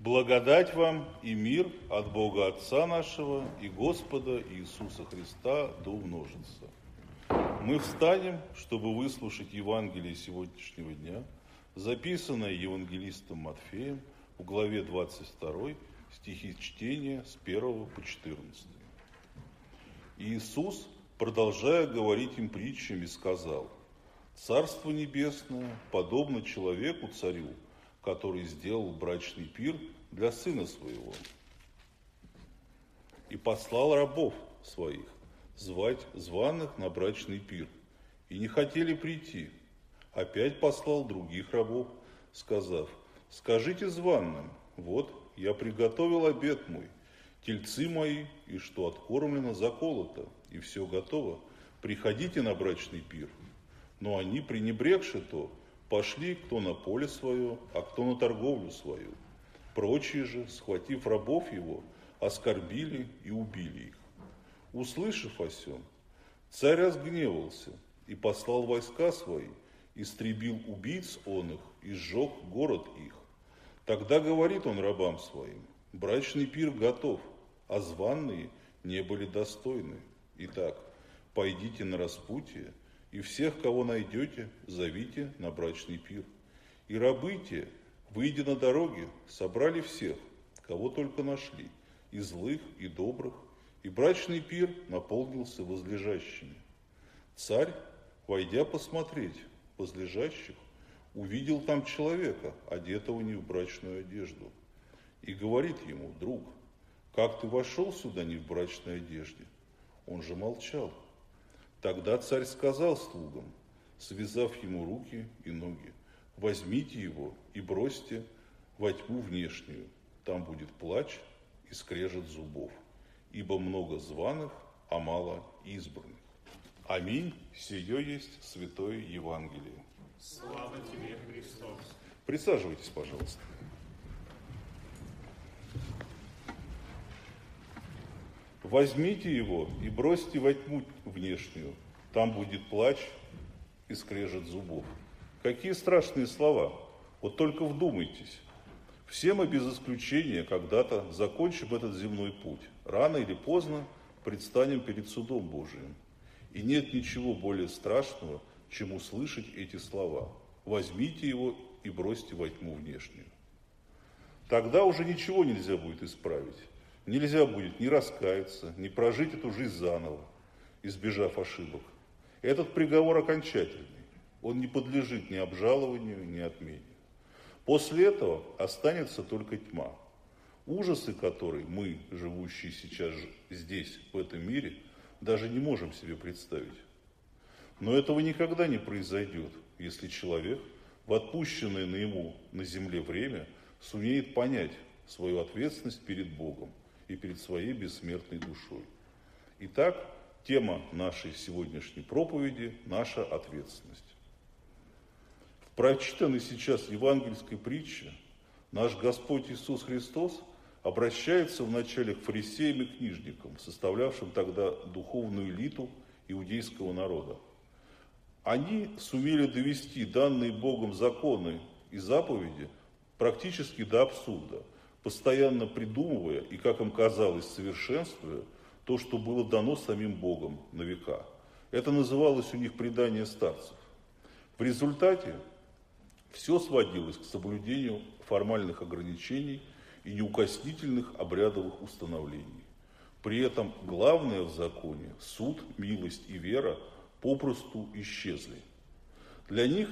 Благодать вам и мир от Бога Отца нашего и Господа Иисуса Христа да умножится. Мы встанем, чтобы выслушать Евангелие сегодняшнего дня, записанное Евангелистом Матфеем в главе 22 стихи чтения с 1 по 14. Иисус, продолжая говорить им притчами, сказал, «Царство небесное подобно человеку-царю, который сделал брачный пир для сына своего и послал рабов своих звать званых на брачный пир. И не хотели прийти. Опять послал других рабов, сказав, скажите званным, вот я приготовил обед мой, тельцы мои, и что откормлено, заколото, и все готово, приходите на брачный пир. Но они, пренебрегши то, Пошли кто на поле свое, а кто на торговлю свою. Прочие же, схватив рабов его, оскорбили и убили их. Услышав о сем, царь разгневался и послал войска свои, истребил убийц он их и сжег город их. Тогда говорит он рабам своим, брачный пир готов, а званные не были достойны. Итак, пойдите на распутие, и всех, кого найдете, зовите на брачный пир. И рабы те, выйдя на дороги, собрали всех, кого только нашли, и злых, и добрых, и брачный пир наполнился возлежащими. Царь, войдя посмотреть возлежащих, увидел там человека, одетого не в брачную одежду, и говорит ему, друг, как ты вошел сюда не в брачной одежде? Он же молчал. Тогда царь сказал слугам, связав ему руки и ноги, возьмите его и бросьте во тьму внешнюю, там будет плач и скрежет зубов, ибо много званых, а мало избранных. Аминь. Сие есть Святое Евангелие. Слава тебе, Христос. Присаживайтесь, пожалуйста. Возьмите его и бросьте во тьму внешнюю. Там будет плач и скрежет зубов. Какие страшные слова. Вот только вдумайтесь. Все мы без исключения когда-то закончим этот земной путь. Рано или поздно предстанем перед судом Божиим. И нет ничего более страшного, чем услышать эти слова. Возьмите его и бросьте во тьму внешнюю. Тогда уже ничего нельзя будет исправить. Нельзя будет ни раскаяться, ни прожить эту жизнь заново, избежав ошибок. Этот приговор окончательный. Он не подлежит ни обжалованию, ни отмене. После этого останется только тьма, ужасы которой мы, живущие сейчас здесь, в этом мире, даже не можем себе представить. Но этого никогда не произойдет, если человек в отпущенное на ему на земле время сумеет понять свою ответственность перед Богом и перед своей бессмертной душой. Итак, тема нашей сегодняшней проповеди – наша ответственность. В прочитанной сейчас евангельской притче наш Господь Иисус Христос обращается вначале к фарисеям и книжникам, составлявшим тогда духовную элиту иудейского народа. Они сумели довести данные Богом законы и заповеди практически до абсурда – постоянно придумывая и, как им казалось, совершенствуя то, что было дано самим Богом на века. Это называлось у них предание старцев. В результате все сводилось к соблюдению формальных ограничений и неукоснительных обрядовых установлений. При этом главное в законе, суд, милость и вера, попросту исчезли. Для них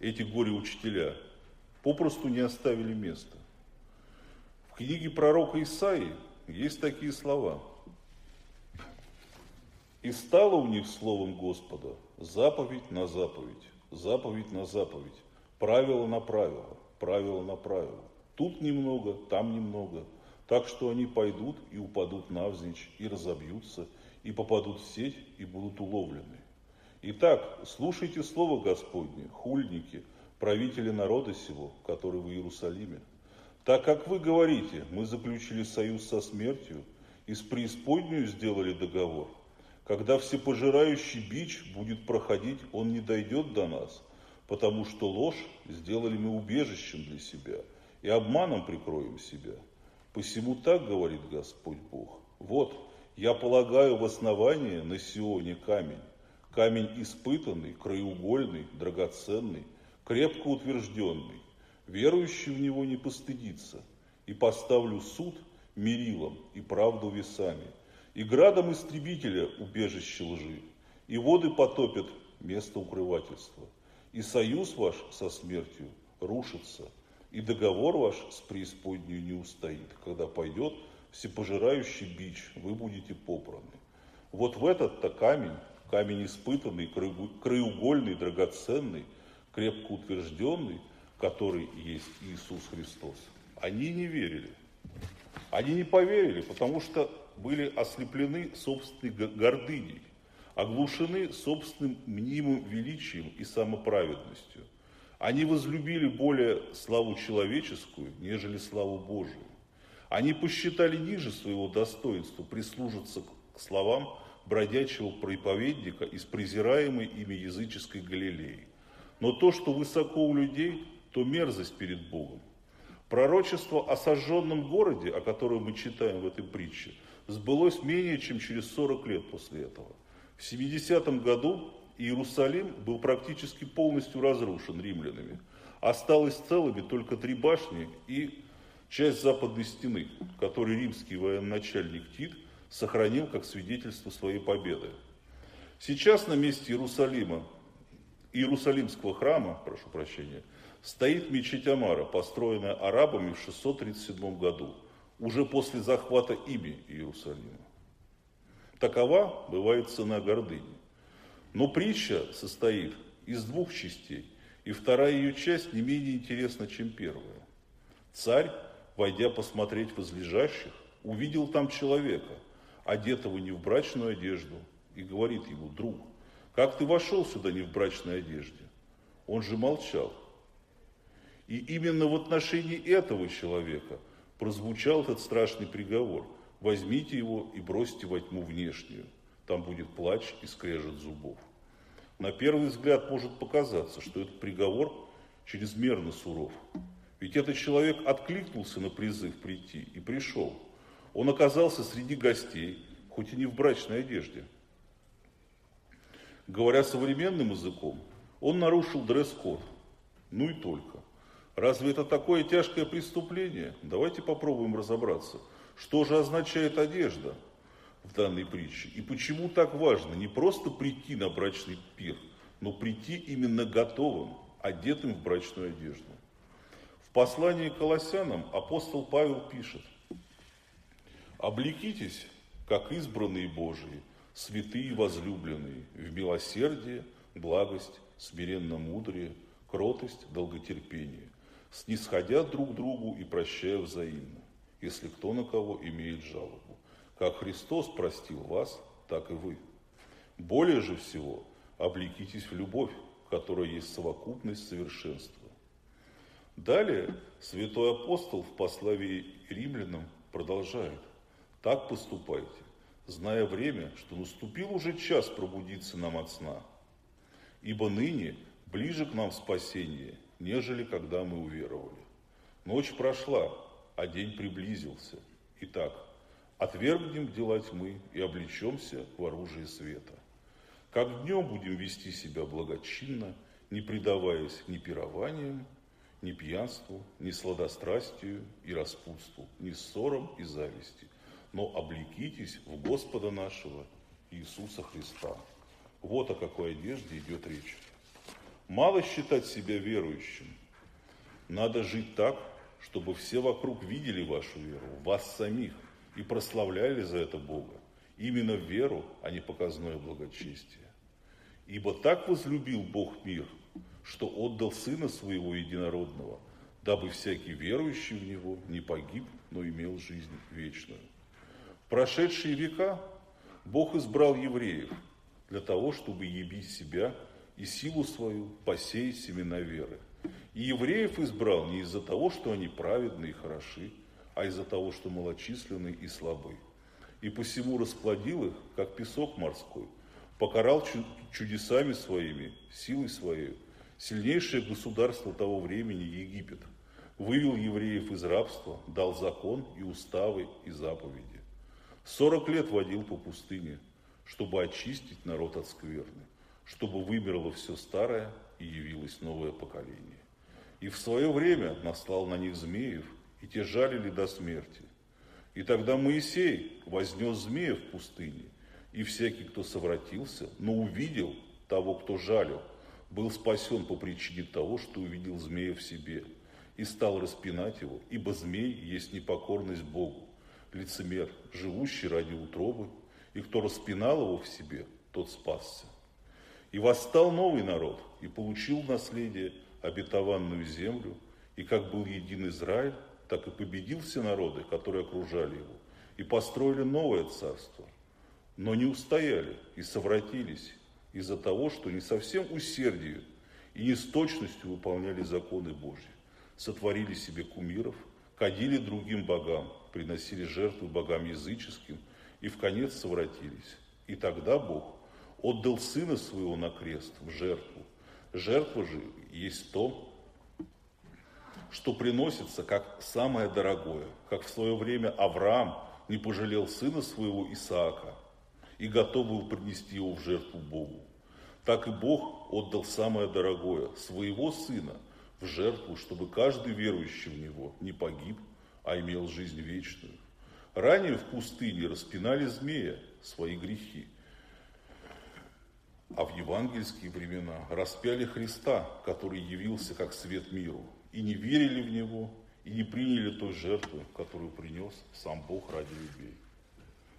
эти горе-учителя попросту не оставили места. В книге пророка Исаии есть такие слова. «И стало у них словом Господа заповедь на заповедь, заповедь на заповедь, правило на правило, правило на правило. Тут немного, там немного, так что они пойдут и упадут навзничь, и разобьются, и попадут в сеть, и будут уловлены. Итак, слушайте слово Господне, хульники, правители народа сего, который в Иерусалиме. Так как вы говорите, мы заключили союз со смертью и с преисподнюю сделали договор, когда всепожирающий бич будет проходить, он не дойдет до нас, потому что ложь сделали мы убежищем для себя, и обманом прикроем себя. Посему так говорит Господь Бог. Вот, я полагаю в основание на Сионе камень, камень испытанный, краеугольный, драгоценный, крепко утвержденный. Верующий в него не постыдится, и поставлю суд мерилом и правду весами, и градом истребителя убежище лжи, и воды потопят место укрывательства, и союз ваш со смертью рушится, и договор ваш с преисподней не устоит, когда пойдет всепожирающий бич, вы будете попраны. Вот в этот-то камень, камень испытанный, краеугольный, драгоценный, крепко утвержденный, который есть Иисус Христос, они не верили. Они не поверили, потому что были ослеплены собственной гордыней, оглушены собственным мнимым величием и самоправедностью. Они возлюбили более славу человеческую, нежели славу Божию. Они посчитали ниже своего достоинства прислужиться к словам бродячего проповедника из презираемой ими языческой Галилеи. Но то, что высоко у людей, то мерзость перед Богом. Пророчество о сожженном городе, о котором мы читаем в этой притче, сбылось менее чем через 40 лет после этого. В 70 году Иерусалим был практически полностью разрушен римлянами. Осталось целыми только три башни и часть западной стены, которую римский военачальник Тит сохранил как свидетельство своей победы. Сейчас на месте Иерусалима, Иерусалимского храма, прошу прощения, стоит мечеть Амара, построенная арабами в 637 году, уже после захвата ими Иерусалима. Такова бывает цена гордыни. Но притча состоит из двух частей, и вторая ее часть не менее интересна, чем первая. Царь войдя посмотреть возлежащих, увидел там человека, одетого не в брачную одежду, и говорит ему, друг, как ты вошел сюда не в брачной одежде? Он же молчал. И именно в отношении этого человека прозвучал этот страшный приговор. Возьмите его и бросьте во тьму внешнюю. Там будет плач и скрежет зубов. На первый взгляд может показаться, что этот приговор чрезмерно суров. Ведь этот человек откликнулся на призыв прийти и пришел. Он оказался среди гостей, хоть и не в брачной одежде. Говоря современным языком, он нарушил дресс-код. Ну и только. Разве это такое тяжкое преступление? Давайте попробуем разобраться. Что же означает одежда в данной притче? И почему так важно не просто прийти на брачный пир, но прийти именно готовым, одетым в брачную одежду? В послании к Колоссянам апостол Павел пишет, «Облекитесь, как избранные Божии, святые возлюбленные, в милосердие, благость, смиренно-мудрее, кротость, долготерпение, снисходя друг другу и прощая взаимно, если кто на кого имеет жалобу. Как Христос простил вас, так и вы. Более же всего облекитесь в любовь, которая есть совокупность совершенства Далее святой апостол в пославии римлянам продолжает. Так поступайте, зная время, что наступил уже час пробудиться нам от сна. Ибо ныне ближе к нам спасение, нежели когда мы уверовали. Ночь прошла, а день приблизился. Итак, отвергнем дела тьмы и облечемся в оружие света. Как днем будем вести себя благочинно, не предаваясь ни пированиям, ни пьянству, ни сладострастию и распутству, ни ссорам и зависти, но облекитесь в Господа нашего Иисуса Христа. Вот о какой одежде идет речь. Мало считать себя верующим. Надо жить так, чтобы все вокруг видели вашу веру, вас самих, и прославляли за это Бога. Именно веру, а не показное благочестие. Ибо так возлюбил Бог мир – что отдал Сына Своего Единородного, дабы всякий верующий в Него не погиб, но имел жизнь вечную. В прошедшие века Бог избрал евреев для того, чтобы ебить себя и силу свою посеять семена веры. И евреев избрал не из-за того, что они праведны и хороши, а из-за того, что малочисленны и слабы. И посему расплодил их, как песок морской, покарал чудесами своими, силой своей, сильнейшее государство того времени Египет, вывел евреев из рабства, дал закон и уставы и заповеди. Сорок лет водил по пустыне, чтобы очистить народ от скверны, чтобы вымерло все старое и явилось новое поколение. И в свое время наслал на них змеев, и те жалили до смерти. И тогда Моисей вознес змея в пустыне, и всякий, кто совратился, но увидел того, кто жалил, был спасен по причине того, что увидел змея в себе, и стал распинать его, ибо змей есть непокорность Богу, лицемер, живущий ради утробы, и кто распинал его в себе, тот спасся. И восстал новый народ, и получил наследие обетованную землю, и как был един Израиль, так и победил все народы, которые окружали его, и построили новое царство, но не устояли и совратились из-за того, что не совсем усердию и не с точностью выполняли законы Божьи, сотворили себе кумиров, кадили другим богам, приносили жертвы богам языческим и в конец совратились. И тогда Бог отдал Сына Своего на крест в жертву. Жертва же есть то, что приносится как самое дорогое, как в свое время Авраам не пожалел сына своего Исаака и готов был принести его в жертву Богу. Так и Бог отдал самое дорогое, своего сына, в жертву, чтобы каждый верующий в него не погиб, а имел жизнь вечную. Ранее в пустыне распинали змея свои грехи, а в евангельские времена распяли Христа, который явился как свет миру, и не верили в Него, и не приняли той жертвы, которую принес сам Бог ради людей.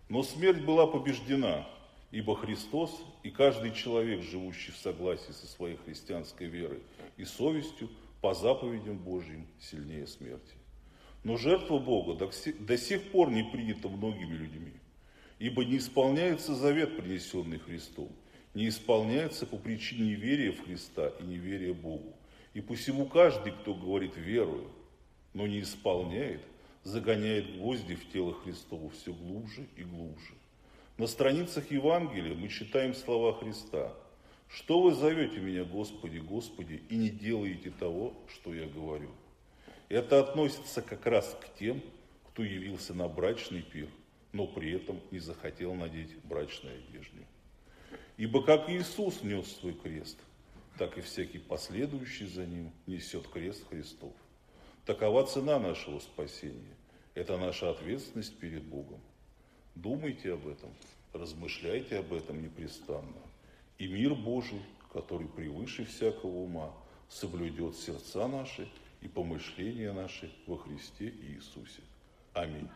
Но смерть была побеждена, ибо Христос и каждый человек, живущий в согласии со своей христианской верой и совестью, по заповедям Божьим сильнее смерти. Но жертва Бога до сих пор не принята многими людьми, ибо не исполняется завет, принесенный Христом, не исполняется по причине неверия в Христа и неверия Богу. И посему каждый, кто говорит верую, но не исполняет, загоняет гвозди в тело Христово все глубже и глубже. На страницах Евангелия мы читаем слова Христа. «Что вы зовете меня, Господи, Господи, и не делаете того, что я говорю?» Это относится как раз к тем, кто явился на брачный пир, но при этом не захотел надеть брачной одежды. Ибо как Иисус нес свой крест – так и всякий последующий за ним несет крест Христов. Такова цена нашего спасения. Это наша ответственность перед Богом. Думайте об этом, размышляйте об этом непрестанно. И мир Божий, который превыше всякого ума, соблюдет сердца наши и помышления наши во Христе Иисусе. Аминь.